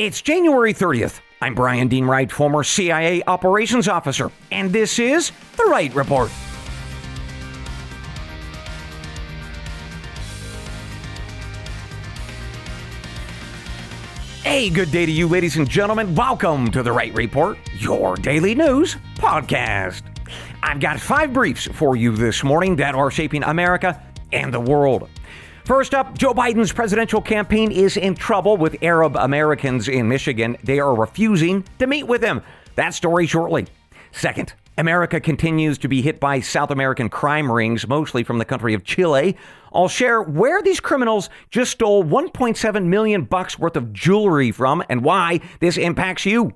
It's January 30th. I'm Bryan Dean Wright, former CIA operations officer, and this is The Wright Report. Hey, good day to you, ladies and gentlemen. Welcome to The Wright Report, your daily news podcast. I've got five briefs for you this morning that are shaping America and the world. First up, Joe Biden's presidential campaign is in trouble with Arab Americans in Michigan. They are refusing to meet with him. That story shortly. Second, America continues to be hit by South American crime rings, mostly from the country of Chile. I'll share where these criminals just stole 1.7 million bucks worth of jewelry from and why this impacts you.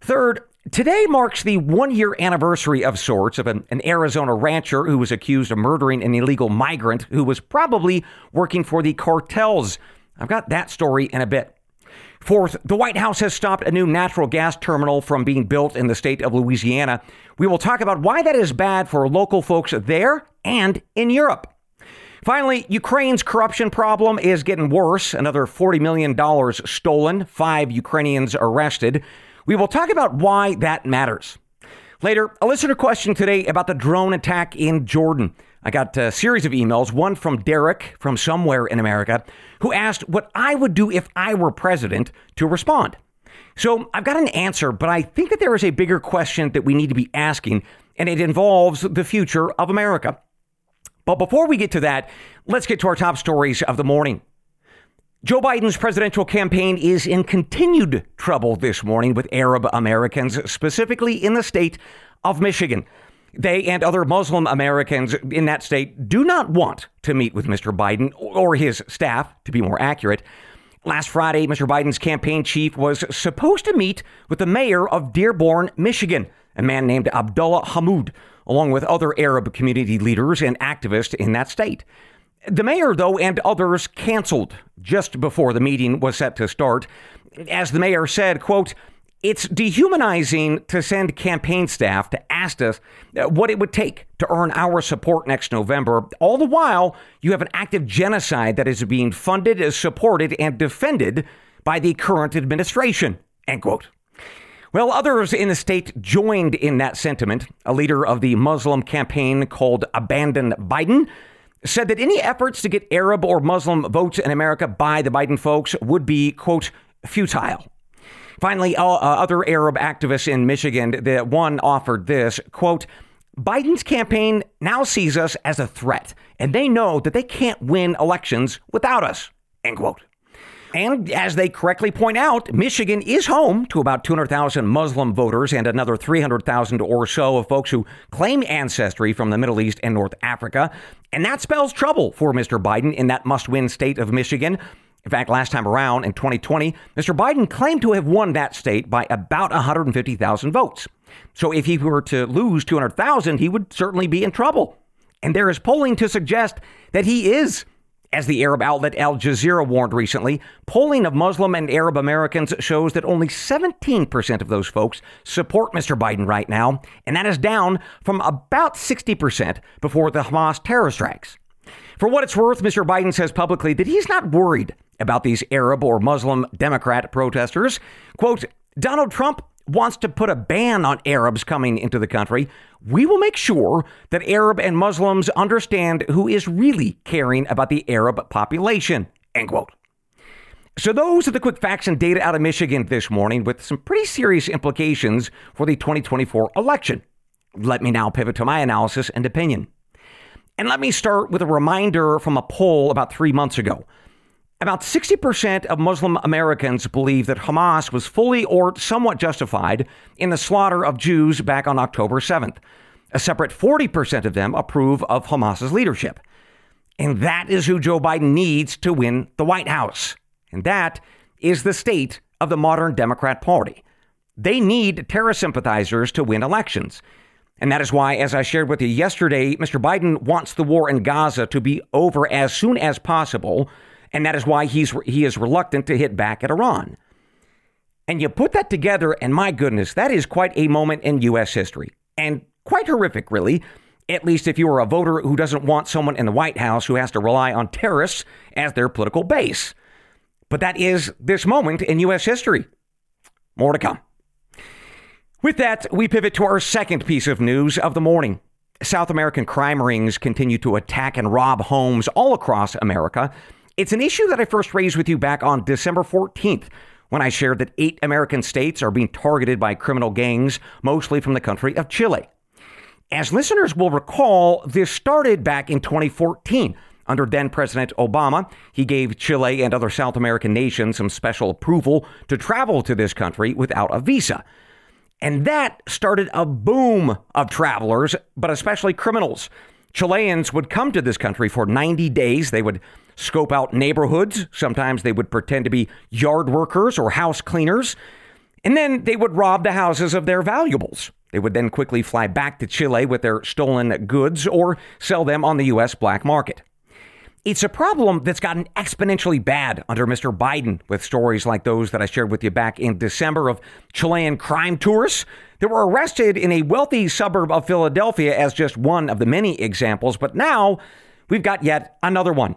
Third, Today marks the one year anniversary of sorts of an, an, Arizona rancher who was accused of murdering an illegal migrant who was probably working for the cartels. I've got that story in a bit. Fourth, the White House has stopped a new natural gas terminal from being built in the state of Louisiana. We will talk about why that is bad for local folks there and in Europe. Finally, Ukraine's corruption problem is getting worse. Another $40 million stolen, five Ukrainians arrested. We will talk about why that matters. Later, a listener question today about the drone attack in Jordan. I got a series of emails, one from Derek from somewhere in America, who asked what I would do if I were president to respond. So I've got an answer, but I think that there is a bigger question that we need to be asking, and it involves the future of America. But before we get to that, let's get to our top stories of the morning. Joe Biden's presidential campaign is in continued trouble this morning with Arab Americans, specifically in the state of Michigan. They and other Muslim Americans in that state do not want to meet with Mr. Biden or his staff, to be more accurate. Last Friday, Mr. Biden's campaign chief was supposed to meet with the mayor of Dearborn, Michigan, a man named Abdullah Hammoud, along with other Arab community leaders and activists in that state. The mayor, though, and others canceled just before the meeting was set to start. As the mayor said, quote, it's dehumanizing to send campaign staff to ask us uh, what it would take to earn our support next November. All the while, you have an active genocide that is being funded, is supported, and defended by the current administration. End quote. Well, others in the state joined in that sentiment. A leader of the Muslim campaign called Abandon Biden said that any efforts to get Arab or Muslim votes in America by the Biden folks would be, quote, futile. Finally, uh, other Arab activists in Michigan, the one offered this, quote, Biden's campaign now sees us as a threat, and they know that they can't win elections without us, end quote. And as they correctly point out, Michigan is home to about 200,000 Muslim voters and another 300,000 or so of folks who claim ancestry from the Middle East and North Africa. And that spells trouble for Mr. Biden in that must win state of Michigan. In fact, last time around in 2020, Mr. Biden claimed to have won that state by about 150,000 votes. So if he were to lose 200,000, he would certainly be in trouble. And there is polling to suggest that he is as the Arab outlet Al Jazeera warned recently, polling of Muslim and Arab Americans shows that only 17% of those folks support Mr. Biden right now, and that is down from about 60% before the Hamas terror strikes. For what it's worth, Mr. Biden says publicly that he's not worried about these Arab or Muslim Democrat protesters. Quote, Donald Trump wants to put a ban on Arabs coming into the country, we will make sure that Arab and Muslims understand who is really caring about the Arab population. End quote. So those are the quick facts and data out of Michigan this morning with some pretty serious implications for the 2024 election. Let me now pivot to my analysis and opinion. And let me start with a reminder from a poll about three months ago. About 60% of Muslim Americans believe that Hamas was fully or somewhat justified in the slaughter of Jews back on October 7th. A separate 40% of them approve of Hamas's leadership. And that is who Joe Biden needs to win the White House. And that is the state of the modern Democrat Party. They need terror sympathizers to win elections. And that is why, as I shared with you yesterday, Mr. Biden wants the war in Gaza to be over as soon as possible and that is why he's he is reluctant to hit back at Iran. And you put that together, and my goodness, that is quite a moment in U.S. history, and quite horrific, really. At least if you are a voter who doesn't want someone in the White House who has to rely on terrorists as their political base. But that is this moment in U.S. history. More to come. With that, we pivot to our second piece of news of the morning. South American crime rings continue to attack and rob homes all across America. It's an issue that I first raised with you back on December 14th when I shared that eight American states are being targeted by criminal gangs, mostly from the country of Chile. As listeners will recall, this started back in 2014. Under then President Obama, he gave Chile and other South American nations some special approval to travel to this country without a visa. And that started a boom of travelers, but especially criminals. Chileans would come to this country for 90 days. They would scope out neighborhoods. Sometimes they would pretend to be yard workers or house cleaners. And then they would rob the houses of their valuables. They would then quickly fly back to Chile with their stolen goods or sell them on the U.S. black market. It's a problem that's gotten exponentially bad under Mr. Biden, with stories like those that I shared with you back in December of Chilean crime tourists that were arrested in a wealthy suburb of Philadelphia as just one of the many examples. But now we've got yet another one.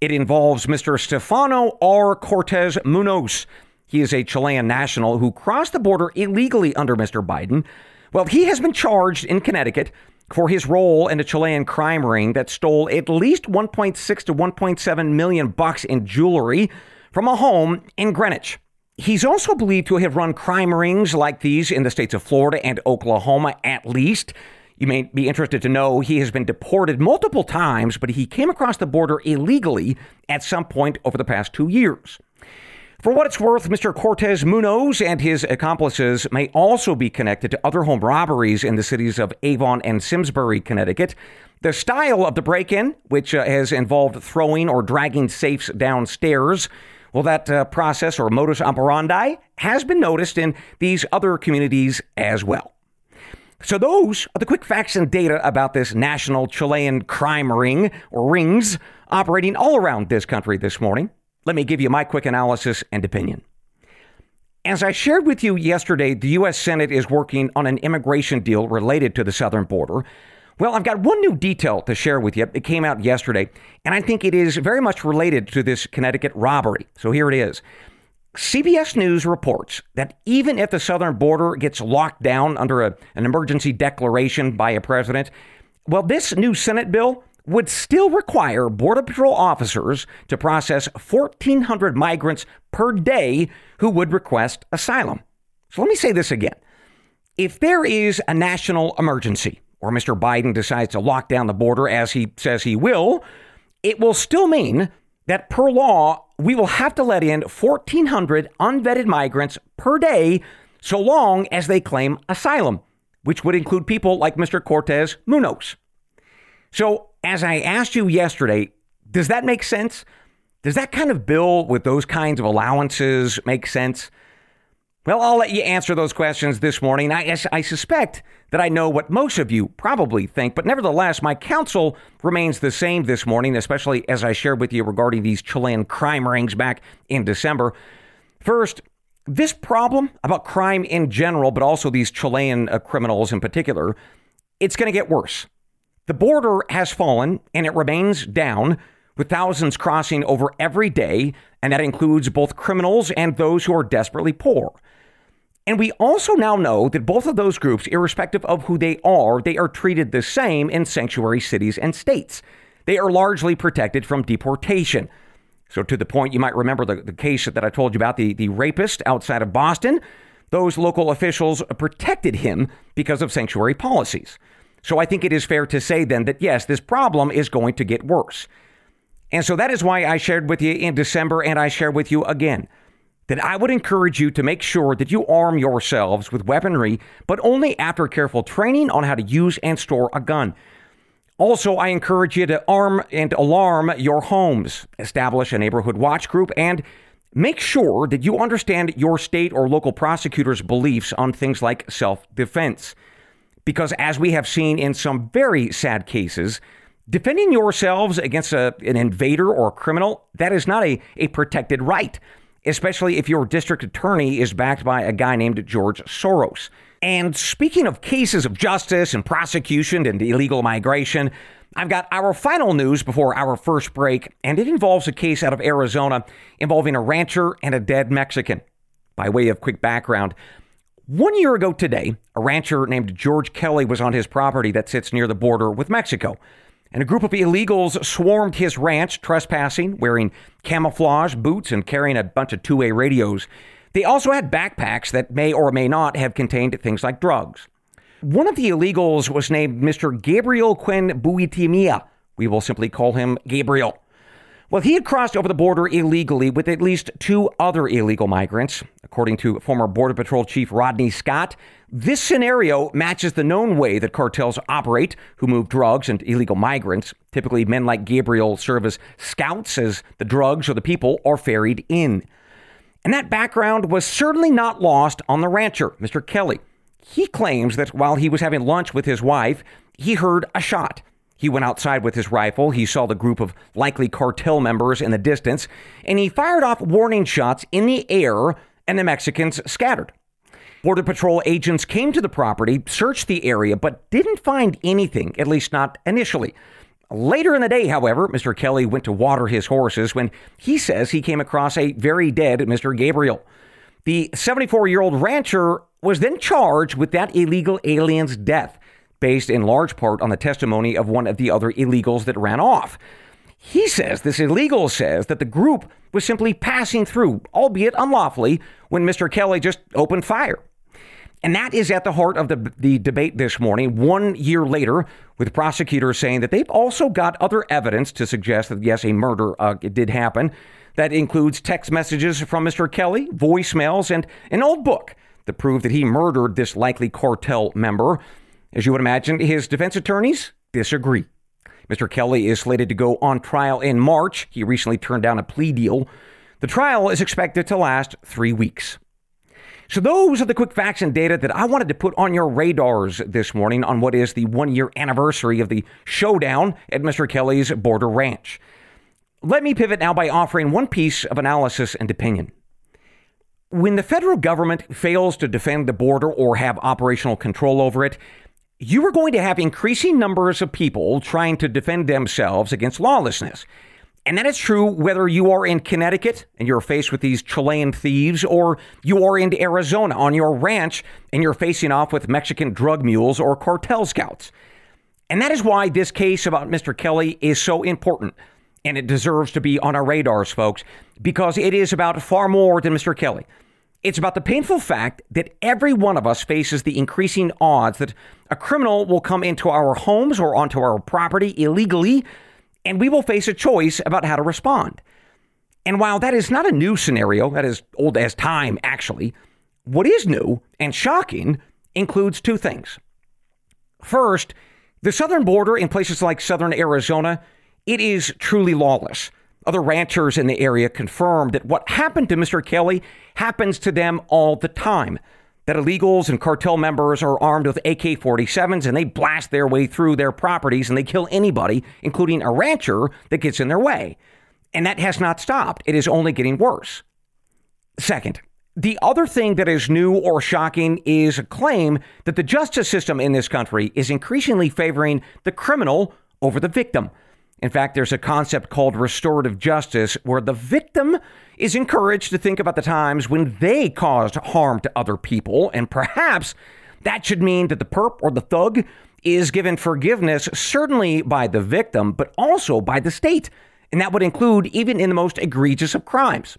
It involves Mr. Stefano R. Cortez Munoz. He is a Chilean national who crossed the border illegally under Mr. Biden. Well, he has been charged in Connecticut for his role in a Chilean crime ring that stole at least 1.6 to 1.7 million bucks in jewelry from a home in Greenwich. He's also believed to have run crime rings like these in the states of Florida and Oklahoma at least. You may be interested to know he has been deported multiple times, but he came across the border illegally at some point over the past two years. For what it's worth, Mr. Cortez Munoz and his accomplices may also be connected to other home robberies in the cities of Avon and Simsbury, Connecticut. The style of the break in, which uh, has involved throwing or dragging safes downstairs, well, that uh, process or modus operandi has been noticed in these other communities as well. So, those are the quick facts and data about this national Chilean crime ring or rings operating all around this country this morning. Let me give you my quick analysis and opinion. As I shared with you yesterday, the U.S. Senate is working on an immigration deal related to the southern border. Well, I've got one new detail to share with you. It came out yesterday, and I think it is very much related to this Connecticut robbery. So here it is. CBS News reports that even if the southern border gets locked down under a, an emergency declaration by a president, well, this new Senate bill would still require Border Patrol officers to process 1,400 migrants per day who would request asylum. So let me say this again. If there is a national emergency, or Mr. Biden decides to lock down the border as he says he will, it will still mean that per law, we will have to let in 1,400 unvetted migrants per day so long as they claim asylum, which would include people like Mr. Cortez Munoz. So as I asked you yesterday, does that make sense? Does that kind of bill with those kinds of allowances make sense? Well, I'll let you answer those questions this morning. I, I suspect that I know what most of you probably think, but nevertheless, my counsel remains the same this morning, especially as I shared with you regarding these Chilean crime rings back in December. First, this problem about crime in general, but also these Chilean uh, criminals in particular, it's going to get worse. The border has fallen and it remains down, with thousands crossing over every day, and that includes both criminals and those who are desperately poor. And we also now know that both of those groups, irrespective of who they are, they are treated the same in sanctuary cities and states. They are largely protected from deportation. So, to the point, you might remember the, the case that I told you about the, the rapist outside of Boston. Those local officials protected him because of sanctuary policies. So I think it is fair to say then that yes, this problem is going to get worse. And so that is why I shared with you in December and I share with you again that I would encourage you to make sure that you arm yourselves with weaponry, but only after careful training on how to use and store a gun. Also, I encourage you to arm and alarm your homes, establish a neighborhood watch group, and make sure that you understand your state or local prosecutor's beliefs on things like self defense. Because as we have seen in some very sad cases, defending yourselves against a, an invader or a criminal, that is not a, a protected right, especially if your district attorney is backed by a guy named George Soros. And speaking of cases of justice and prosecution and illegal migration, I've got our final news before our first break, and it involves a case out of Arizona involving a rancher and a dead Mexican. By way of quick background, one year ago today, a rancher named George Kelly was on his property that sits near the border with Mexico. And a group of illegals swarmed his ranch, trespassing, wearing camouflage boots and carrying a bunch of two way radios. They also had backpacks that may or may not have contained things like drugs. One of the illegals was named Mr. Gabriel Cuen Buitimea. We will simply call him Gabriel. Well, he had crossed over the border illegally with at least two other illegal migrants. According to former Border Patrol Chief Rodney Scott, this scenario matches the known way that cartels operate who move drugs and illegal migrants. Typically, men like Gabriel serve as scouts as the drugs or the people are ferried in. And that background was certainly not lost on the rancher, Mr. Kelly. He claims that while he was having lunch with his wife, he heard a shot. He went outside with his rifle. He saw the group of likely cartel members in the distance, and he fired off warning shots in the air, and the Mexicans scattered. Border Patrol agents came to the property, searched the area, but didn't find anything, at least not initially. Later in the day, however, Mr. Kelly went to water his horses when he says he came across a very dead Mr. Gabriel. The 74 year old rancher was then charged with that illegal alien's death, based in large part on the testimony of one of the other illegals that ran off. He says this illegal says that the group was simply passing through, albeit unlawfully, when Mr. Kelly just opened fire. And that is at the heart of the, the debate this morning, one year later, with prosecutors saying that they've also got other evidence to suggest that, yes, a murder uh, did happen. That includes text messages from Mr. Kelly, voicemails, and an old book that prove that he murdered this likely cartel member. As you would imagine, his defense attorneys disagree. Mr. Kelly is slated to go on trial in March. He recently turned down a plea deal. The trial is expected to last three weeks. So, those are the quick facts and data that I wanted to put on your radars this morning on what is the one year anniversary of the showdown at Mr. Kelly's Border Ranch. Let me pivot now by offering one piece of analysis and opinion. When the federal government fails to defend the border or have operational control over it, you are going to have increasing numbers of people trying to defend themselves against lawlessness. And that is true whether you are in Connecticut and you're faced with these Chilean thieves, or you are in Arizona on your ranch and you're facing off with Mexican drug mules or cartel scouts. And that is why this case about Mr. Kelly is so important. And it deserves to be on our radars, folks, because it is about far more than Mr. Kelly. It's about the painful fact that every one of us faces the increasing odds that a criminal will come into our homes or onto our property illegally, and we will face a choice about how to respond. And while that is not a new scenario, that is old as time, actually, what is new and shocking includes two things. First, the southern border in places like southern Arizona it is truly lawless. Other ranchers in the area confirmed that what happened to Mr. Kelly happens to them all the time. That illegals and cartel members are armed with AK 47s and they blast their way through their properties and they kill anybody, including a rancher, that gets in their way. And that has not stopped. It is only getting worse. Second, the other thing that is new or shocking is a claim that the justice system in this country is increasingly favoring the criminal over the victim. In fact, there's a concept called restorative justice where the victim is encouraged to think about the times when they caused harm to other people, and perhaps that should mean that the perp or the thug is given forgiveness, certainly by the victim, but also by the state. And that would include even in the most egregious of crimes.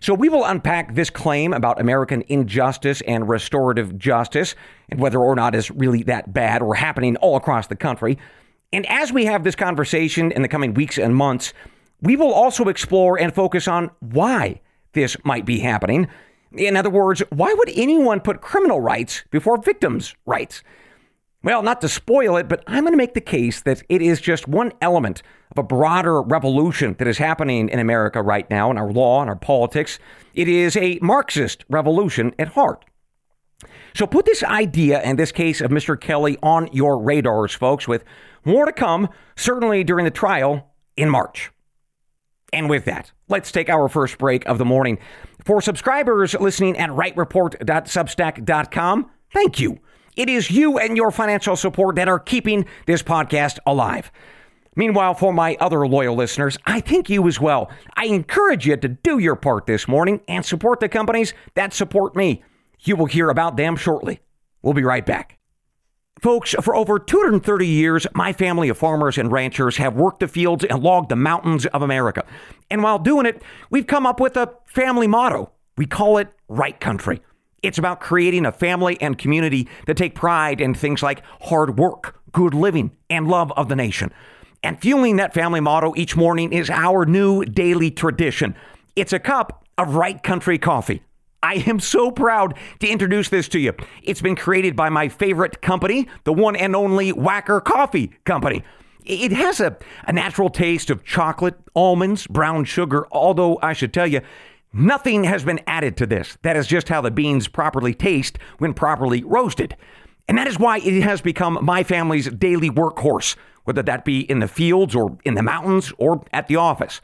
So we will unpack this claim about American injustice and restorative justice and whether or not it's really that bad or happening all across the country. And as we have this conversation in the coming weeks and months, we will also explore and focus on why this might be happening. In other words, why would anyone put criminal rights before victims' rights? Well, not to spoil it, but I'm going to make the case that it is just one element of a broader revolution that is happening in America right now in our law and our politics. It is a Marxist revolution at heart. So put this idea and this case of Mr. Kelly on your radars, folks, with more to come, certainly during the trial in March. And with that, let's take our first break of the morning. For subscribers listening at wrightreport.substack.com, thank you. It is you and your financial support that are keeping this podcast alive. Meanwhile, for my other loyal listeners, I thank you as well. I encourage you to do your part this morning and support the companies that support me. You will hear about them shortly. We'll be right back. Folks, for over 230 years, my family of farmers and ranchers have worked the fields and logged the mountains of America. And while doing it, we've come up with a family motto. We call it Right Country. It's about creating a family and community that take pride in things like hard work, good living, and love of the nation. And fueling that family motto each morning is our new daily tradition. It's a cup of Right Country coffee. I am so proud to introduce this to you. It's been created by my favorite company, the one and only Wacker Coffee Company. It has a, a natural taste of chocolate, almonds, brown sugar, although I should tell you, nothing has been added to this. That is just how the beans properly taste when properly roasted. And that is why it has become my family's daily workhorse, whether that be in the fields or in the mountains or at the office.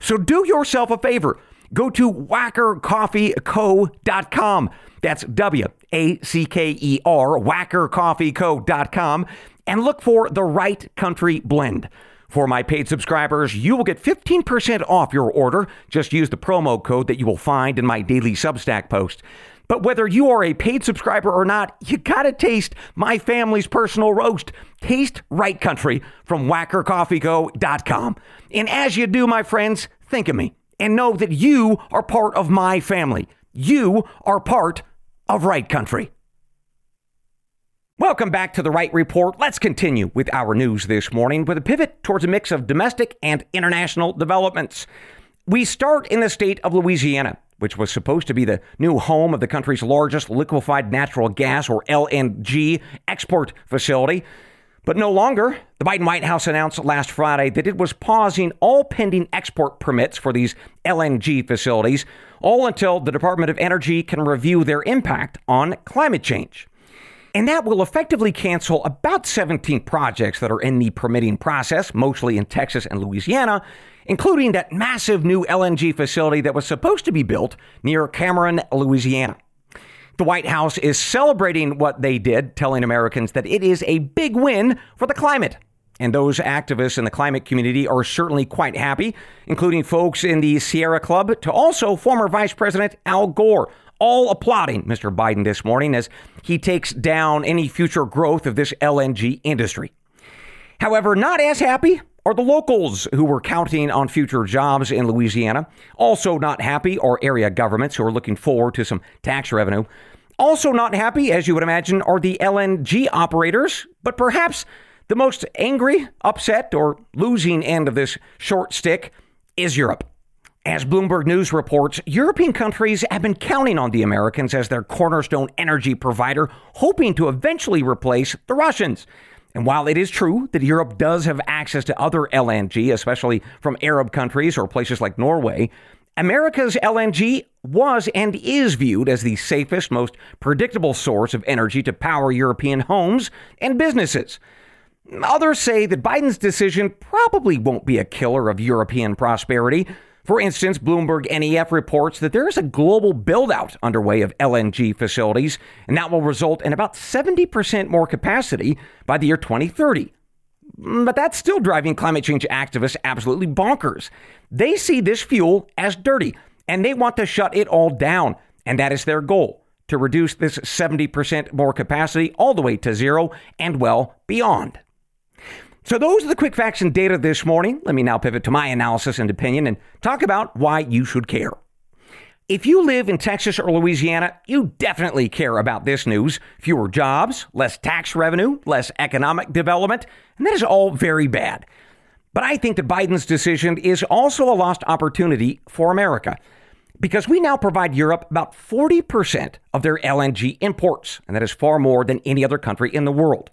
So do yourself a favor. Go to wackercoffeeco.com. That's W A C K E R, wackercoffeeco.com, and look for the right country blend. For my paid subscribers, you will get 15% off your order. Just use the promo code that you will find in my daily Substack post. But whether you are a paid subscriber or not, you gotta taste my family's personal roast. Taste Right Country from wackercoffeeco.com. And as you do, my friends, think of me and know that you are part of my family. You are part of Right Country. Welcome back to the Wright Report. Let's continue with our news this morning with a pivot towards a mix of domestic and international developments. We start in the state of Louisiana, which was supposed to be the new home of the country's largest liquefied natural gas or LNG export facility. But no longer. The Biden White House announced last Friday that it was pausing all pending export permits for these LNG facilities, all until the Department of Energy can review their impact on climate change. And that will effectively cancel about 17 projects that are in the permitting process, mostly in Texas and Louisiana, including that massive new LNG facility that was supposed to be built near Cameron, Louisiana. The White House is celebrating what they did, telling Americans that it is a big win for the climate. And those activists in the climate community are certainly quite happy, including folks in the Sierra Club to also former Vice President Al Gore, all applauding Mr. Biden this morning as he takes down any future growth of this LNG industry. However, not as happy are the locals who were counting on future jobs in Louisiana. Also, not happy are area governments who are looking forward to some tax revenue. Also, not happy, as you would imagine, are the LNG operators, but perhaps the most angry, upset, or losing end of this short stick is Europe. As Bloomberg News reports, European countries have been counting on the Americans as their cornerstone energy provider, hoping to eventually replace the Russians. And while it is true that Europe does have access to other LNG, especially from Arab countries or places like Norway, America's LNG was and is viewed as the safest, most predictable source of energy to power European homes and businesses. Others say that Biden's decision probably won't be a killer of European prosperity. For instance, Bloomberg NEF reports that there is a global build-out underway of LNG facilities, and that will result in about 70% more capacity by the year 2030. Mm, but that's still driving climate change activists absolutely bonkers. They see this fuel as dirty, and they want to shut it all down, and that is their goal to reduce this 70% more capacity all the way to zero and well beyond. So, those are the quick facts and data this morning. Let me now pivot to my analysis and opinion and talk about why you should care. If you live in Texas or Louisiana, you definitely care about this news. Fewer jobs, less tax revenue, less economic development, and that is all very bad. But I think that Biden's decision is also a lost opportunity for America because we now provide Europe about 40% of their LNG imports, and that is far more than any other country in the world.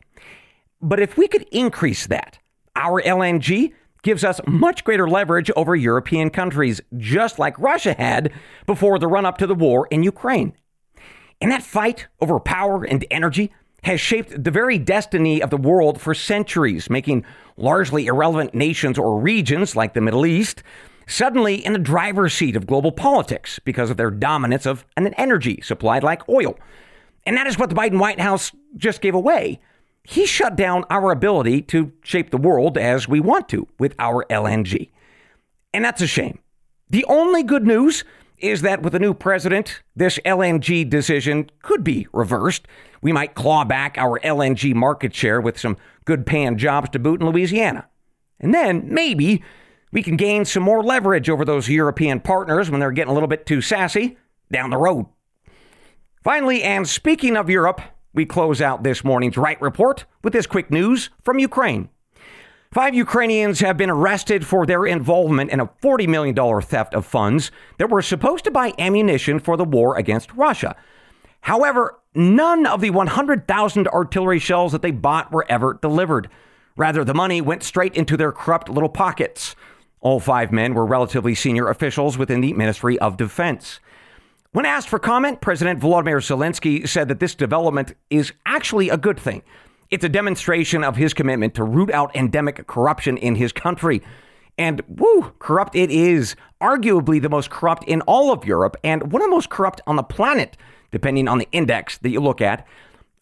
But if we could increase that, our LNG gives us much greater leverage over European countries, just like Russia had before the run up to the war in Ukraine. And that fight over power and energy has shaped the very destiny of the world for centuries, making largely irrelevant nations or regions like the Middle East suddenly in the driver's seat of global politics because of their dominance of an energy supplied like oil. And that is what the Biden White House just gave away. He shut down our ability to shape the world as we want to with our LNG. And that's a shame. The only good news is that with a new president, this LNG decision could be reversed. We might claw back our LNG market share with some good paying jobs to boot in Louisiana. And then maybe we can gain some more leverage over those European partners when they're getting a little bit too sassy down the road. Finally, and speaking of Europe, we close out this morning's Wright Report with this quick news from Ukraine. Five Ukrainians have been arrested for their involvement in a $40 million theft of funds that were supposed to buy ammunition for the war against Russia. However, none of the 100,000 artillery shells that they bought were ever delivered. Rather, the money went straight into their corrupt little pockets. All five men were relatively senior officials within the Ministry of Defense. When asked for comment, President Volodymyr Zelensky said that this development is actually a good thing. It's a demonstration of his commitment to root out endemic corruption in his country. And woo, corrupt it is. Arguably the most corrupt in all of Europe and one of the most corrupt on the planet, depending on the index that you look at.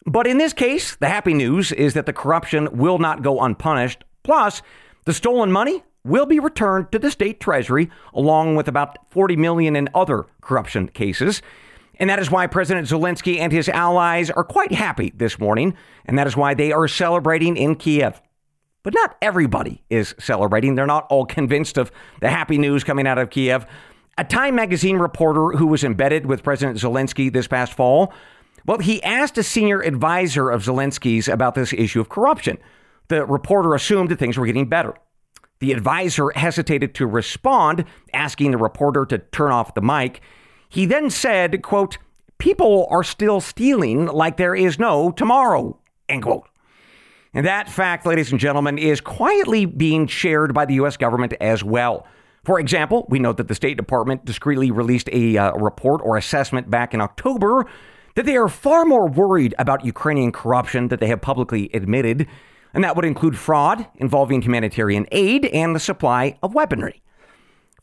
But in this case, the happy news is that the corruption will not go unpunished. Plus, the stolen money will be returned to the state treasury along with about 40 million in other corruption cases. And that is why President Zelensky and his allies are quite happy this morning, and that is why they are celebrating in Kiev. But not everybody is celebrating. They're not all convinced of the happy news coming out of Kiev. A Time magazine reporter who was embedded with President Zelensky this past fall, well, he asked a senior advisor of Zelensky's about this issue of corruption. The reporter assumed that things were getting better. The advisor hesitated to respond, asking the reporter to turn off the mic. He then said, quote, people are still stealing like there is no tomorrow, end quote. And that fact, ladies and gentlemen, is quietly being shared by the U.S. government as well. For example, we note that the State Department discreetly released a uh, report or assessment back in October that they are far more worried about Ukrainian corruption that they have publicly admitted and that would include fraud involving humanitarian aid and the supply of weaponry.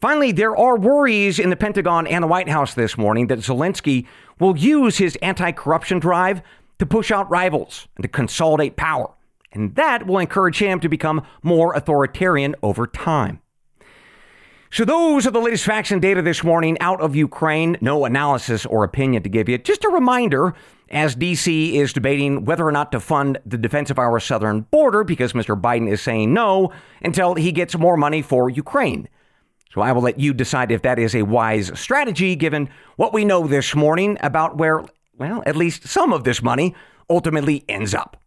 Finally, there are worries in the Pentagon and the White House this morning that Zelensky will use his anti corruption drive to push out rivals and to consolidate power. And that will encourage him to become more authoritarian over time. So, those are the latest facts and data this morning out of Ukraine. No analysis or opinion to give you. Just a reminder as D.C. is debating whether or not to fund the defense of our southern border because Mr. Biden is saying no until he gets more money for Ukraine. So I will let you decide if that is a wise strategy given what we know this morning about where, well, at least some of this money ultimately ends up.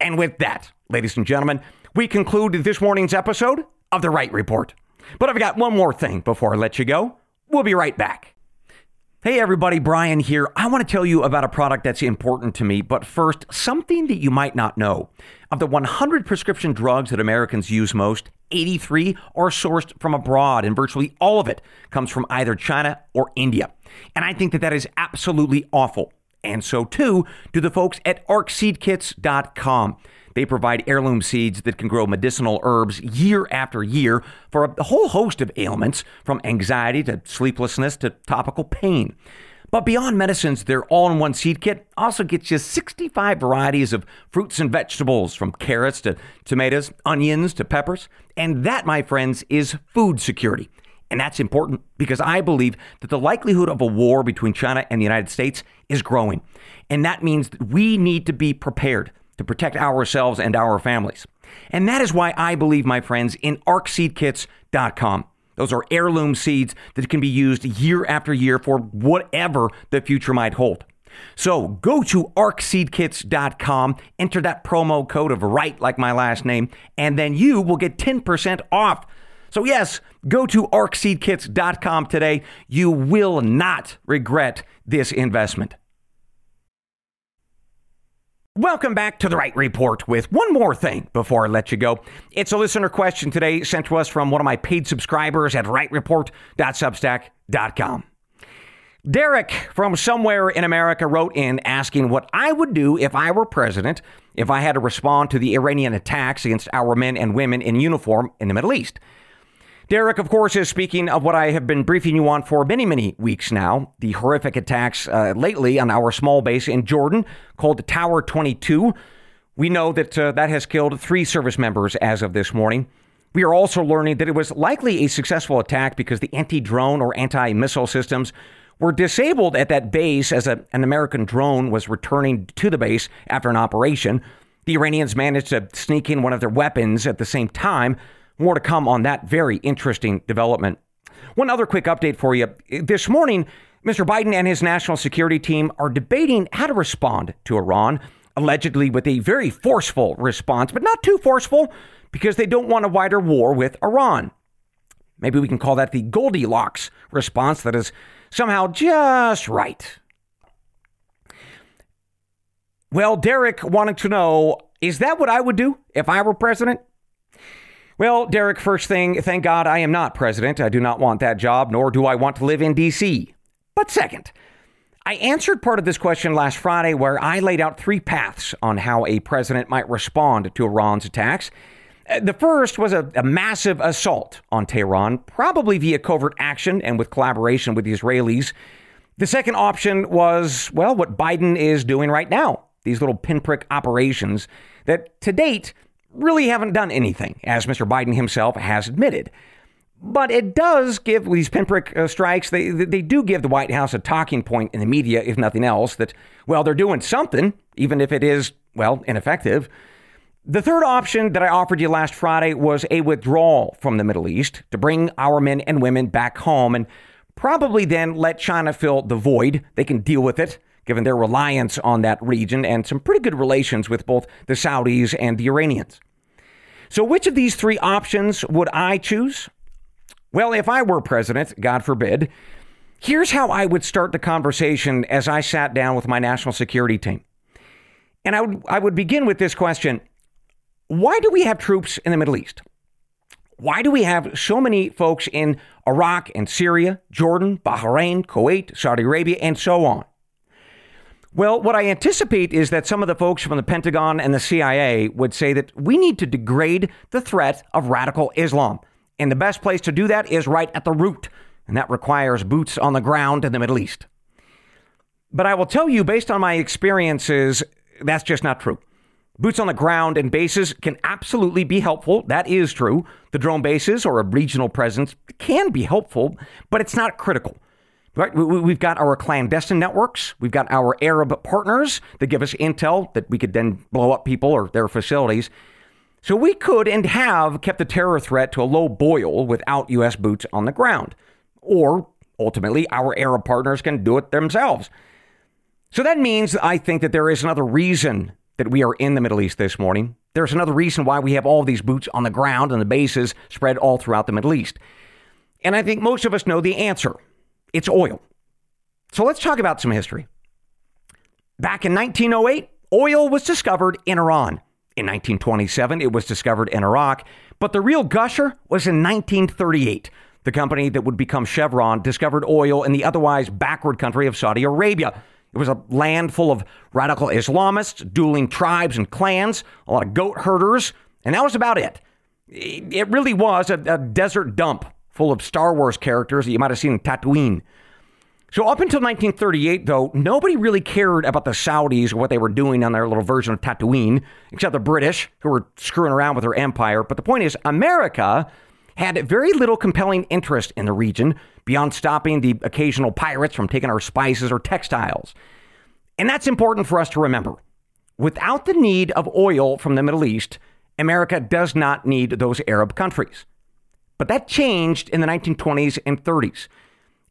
And with that, ladies and gentlemen, we conclude this morning's episode of The Wright Report. But I've got one more thing before I let you go. We'll be right back. Hey everybody, Bryan here. I want to tell you about a product that's important to me, but first, something that you might not know. Of the 100 prescription drugs that Americans use most, 83 are sourced from abroad, and virtually all of it comes from either China or India. And I think that that is absolutely awful. And so too do the folks at arcseedkits.com. They provide heirloom seeds that can grow medicinal herbs year after year for a whole host of ailments, from anxiety to sleeplessness to topical pain. But beyond medicines, their all in one seed kit also gets you 65 varieties of fruits and vegetables, from carrots to tomatoes, onions to peppers. And that, my friends, is food security. And that's important because I believe that the likelihood of a war between China and the United States is growing. And that means that we need to be prepared to protect ourselves and our families. And that is why I believe, my friends, in arcseedkits.com. Those are heirloom seeds that can be used year after year for whatever the future might hold. So go to arcseedkits.com, enter that promo code of right like my last name, and then you will get 10% off. So, yes, go to arcseedkits.com today. You will not regret this investment. Welcome back to the Wright Report with one more thing before I let you go. It's a listener question today sent to us from one of my paid subscribers at wrightreport.substack.com. Derek from somewhere in America wrote in asking what I would do if I were president if I had to respond to the Iranian attacks against our men and women in uniform in the Middle East. Derek, of course, is speaking of what I have been briefing you on for many, many weeks now the horrific attacks uh, lately on our small base in Jordan called Tower 22. We know that uh, that has killed three service members as of this morning. We are also learning that it was likely a successful attack because the anti drone or anti missile systems were disabled at that base as a, an American drone was returning to the base after an operation. The Iranians managed to sneak in one of their weapons at the same time more to come on that very interesting development. One other quick update for you. This morning, Mr. Biden and his national security team are debating how to respond to Iran, allegedly with a very forceful response, but not too forceful because they don't want a wider war with Iran. Maybe we can call that the Goldilocks response that is somehow just right. Well, Derek wanted to know is that what I would do if I were president? Well, Derek, first thing, thank God I am not president. I do not want that job, nor do I want to live in D.C. But second, I answered part of this question last Friday where I laid out three paths on how a president might respond to Iran's attacks. Uh, the first was a, a, massive assault on Tehran, probably via covert action and with collaboration with the Israelis. The second option was, well, what Biden is doing right now these little pinprick operations that to date really haven't done anything, as Mr. Biden himself has admitted. But it does give these pinprick uh, strikes, they, they do give the White House a talking point in the media, if nothing else, that, well, they're doing something, even if it is, well, ineffective. The third option that I offered you last Friday was a withdrawal from the Middle East to bring our men and women back home and probably then let China fill the void. They can deal with it given their reliance on that region and some pretty good relations with both the Saudis and the Iranians. So, which of these three options would I choose? Well, if I were president, God forbid, here's how I would start the conversation as I sat down with my national security team. And I would, I would begin with this question Why do we have troops in the Middle East? Why do we have so many folks in Iraq and Syria, Jordan, Bahrain, Kuwait, Saudi Arabia, and so on? Well, what I anticipate is that some of the folks from the Pentagon and the CIA would say that we need to degrade the threat of radical Islam. And the best place to do that is right at the root, and that requires boots on the ground in the Middle East. But I will tell you, based on my experiences, that's just not true. Boots on the ground and bases can absolutely be helpful. That is true. The drone bases or a regional presence can be helpful, but it's not critical. Right? We've got our clandestine networks. We've got our Arab partners that give us intel that we could then blow up people or their facilities. So we could and have kept the terror threat to a low boil without U.S. boots on the ground. Or ultimately, our Arab partners can do it themselves. So that means I think that there is another reason that we are in the Middle East this morning. There's another reason why we have all these boots on the ground and the bases spread all throughout the Middle East. And I think most of us know the answer it's oil. So let's talk about some history. Back in 1908, oil was discovered in Iran. In 1927, it was discovered in Iraq, but the real gusher was in 1938. The company that would become Chevron discovered oil in the otherwise backward country of Saudi Arabia. It was a land full of radical Islamists, dueling tribes and clans, a lot of goat herders, and that was about it. It really was a, a desert dump full of Star Wars characters that you might have seen in Tatooine. So, up until 1938, though, nobody really cared about the Saudis or what they were doing on their little version of Tatooine, except the British, who were screwing around with their empire. But the point is, America had very little compelling interest in the region beyond stopping the occasional pirates from taking our spices or textiles. And that's important for us to remember. Without the need of oil from the Middle East, America does not need those Arab countries. But that changed in the 1920s and 30s.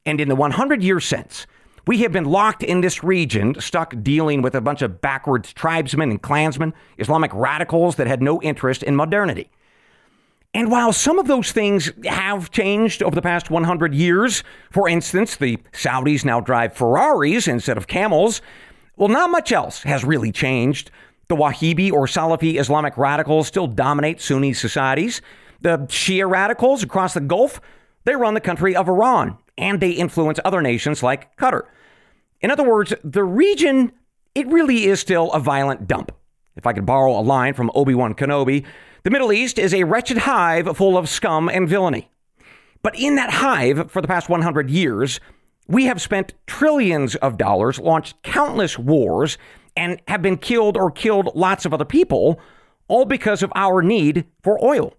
And in the 100 years since, we have been locked in this region, stuck dealing with a bunch of backwards tribesmen and clansmen, Islamic radicals that had no interest in modernity. And while some of those things have changed over the past 100 years, for instance, the Saudis now drive Ferraris instead of camels, well, not much else has really changed. The Wahhabi or Salafi Islamic radicals still dominate Sunni societies. The Shia radicals across the Gulf, they run the country of Iran and they influence other nations like Qatar. In other words, the region, it really is still a violent dump. If I could borrow a line from Obi Wan Kenobi, the Middle East is a wretched hive full of scum and villainy. But in that hive for the past 100 years, we have spent trillions of dollars, launched countless wars, and have been killed or killed lots of other people, all because of our need for oil.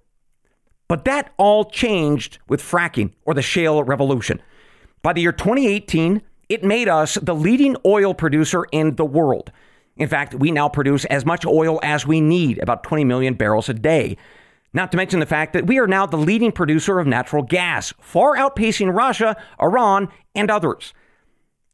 But that all changed with fracking or the shale revolution. By the year 2018, it made us the leading oil producer in the world. In fact, we now produce as much oil as we need, about 20 million barrels a day. Not to mention the fact that we are now the leading producer of natural gas, far outpacing Russia, Iran, and others.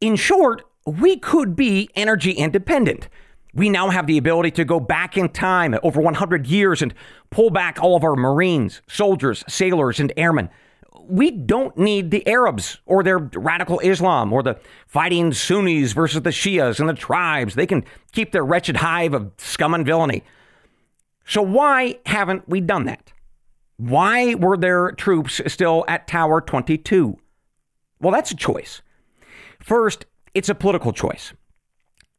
In short, we could be energy independent. We now have the ability to go back in time over 100 years and pull back all of our Marines, soldiers, sailors, and airmen. We don't need the Arabs or their radical Islam or the fighting Sunnis versus the Shias and the tribes. They can keep their wretched hive of scum and villainy. So, why haven't we done that? Why were there troops still at Tower 22? Well, that's a choice. First, it's a political choice.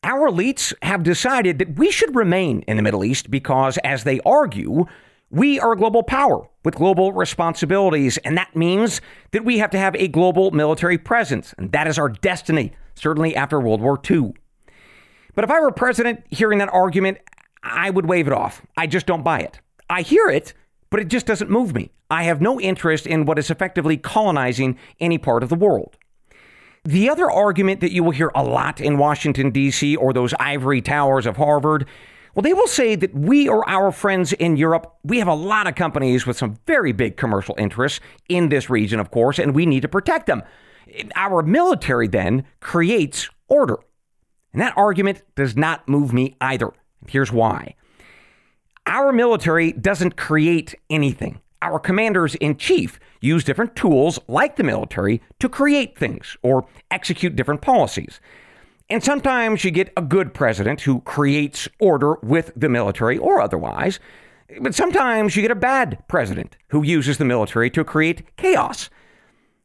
Our elites have decided that we should remain in the Middle East because, as they argue, we are a global power with global responsibilities, and that means that we have to have a global military presence, and that is our destiny, certainly after World War II. But if I were president hearing that argument, I would wave it off. I just don't buy it. I hear it, but it just doesn't move me. I have no interest in what is effectively colonizing any part of the world. The other argument that you will hear a lot in Washington, D.C., or those ivory towers of Harvard, well, they will say that we or our friends in Europe, we have a lot of companies with some very big commercial interests in this region, of course, and we need to protect them. Our military then creates order. And that argument does not move me either. Here's why. Our military doesn't create anything our commanders in chief use different tools like the military to create things or execute different policies. And sometimes you get a good president who creates order with the military or otherwise. But sometimes you get a bad president who uses the military to create chaos.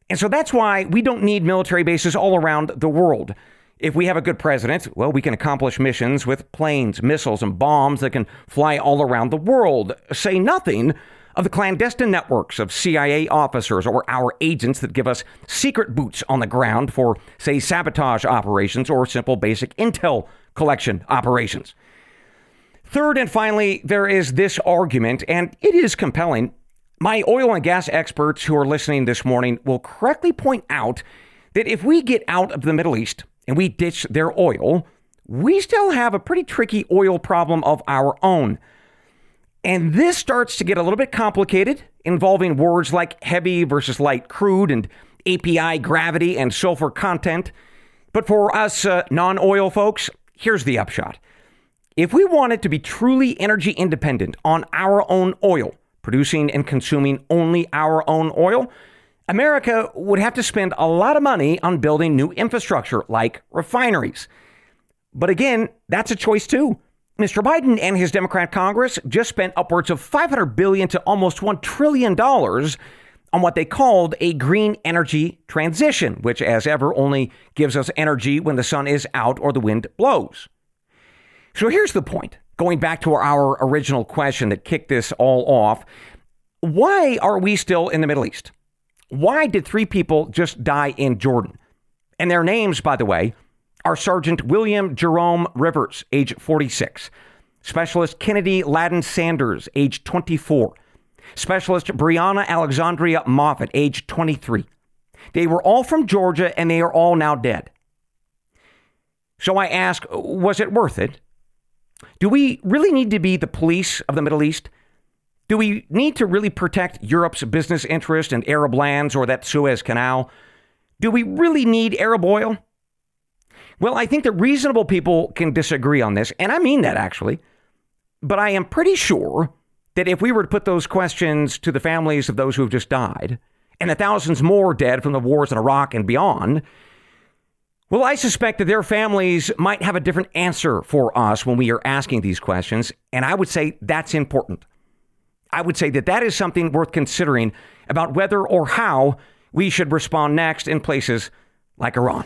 And so that's why we don't need military bases all around the world. If we have a good president, well, we can accomplish missions with planes, missiles, and bombs that can fly all around the world. Say nothing of the clandestine networks of CIA officers or our agents that give us secret boots on the ground for, say, sabotage operations or simple basic intel collection operations. Third and finally, there is this argument, and it is compelling. My oil and gas experts who are listening this morning will correctly point out that if we get out of the Middle East and we ditch their oil, we still have a pretty tricky oil problem of our own. And this starts to get a little bit complicated, involving words like heavy versus light crude and API gravity and sulfur content. But for us uh, non oil folks, here's the upshot. If we wanted to be truly energy independent on our own oil, producing and consuming only our own oil, America would have to spend a lot of money on building new infrastructure like refineries. But again, that's a choice too. Mr. Biden and his Democrat Congress just spent upwards of 500 billion to almost 1 trillion dollars on what they called a green energy transition, which as ever only gives us energy when the sun is out or the wind blows. So here's the point. Going back to our original question that kicked this all off, why are we still in the Middle East? Why did three people just die in Jordan? And their names, by the way, are Sergeant William Jerome Rivers, age 46, Specialist Kennedy Ladon Sanders, age 24, Specialist Breonna Alexsondria Moffett, age 23. They were all from Georgia and they are all now dead. So I ask, was it worth it? Do we really need to be the police of the Middle East? Do we need to really protect Europe's business interest in Arab lands or that Suez Canal? Do we really need Arab oil? Well, I think that reasonable people can disagree on this, and I mean that actually. But I am pretty sure that if we were to put those questions to the families of those who have just died, and the thousands more dead from the wars in Iraq and beyond, well, I suspect that their families might have a different answer for us when we are asking these questions, and I would say that's important. I would say that that is something worth considering about whether or how we should respond next in places like Iran.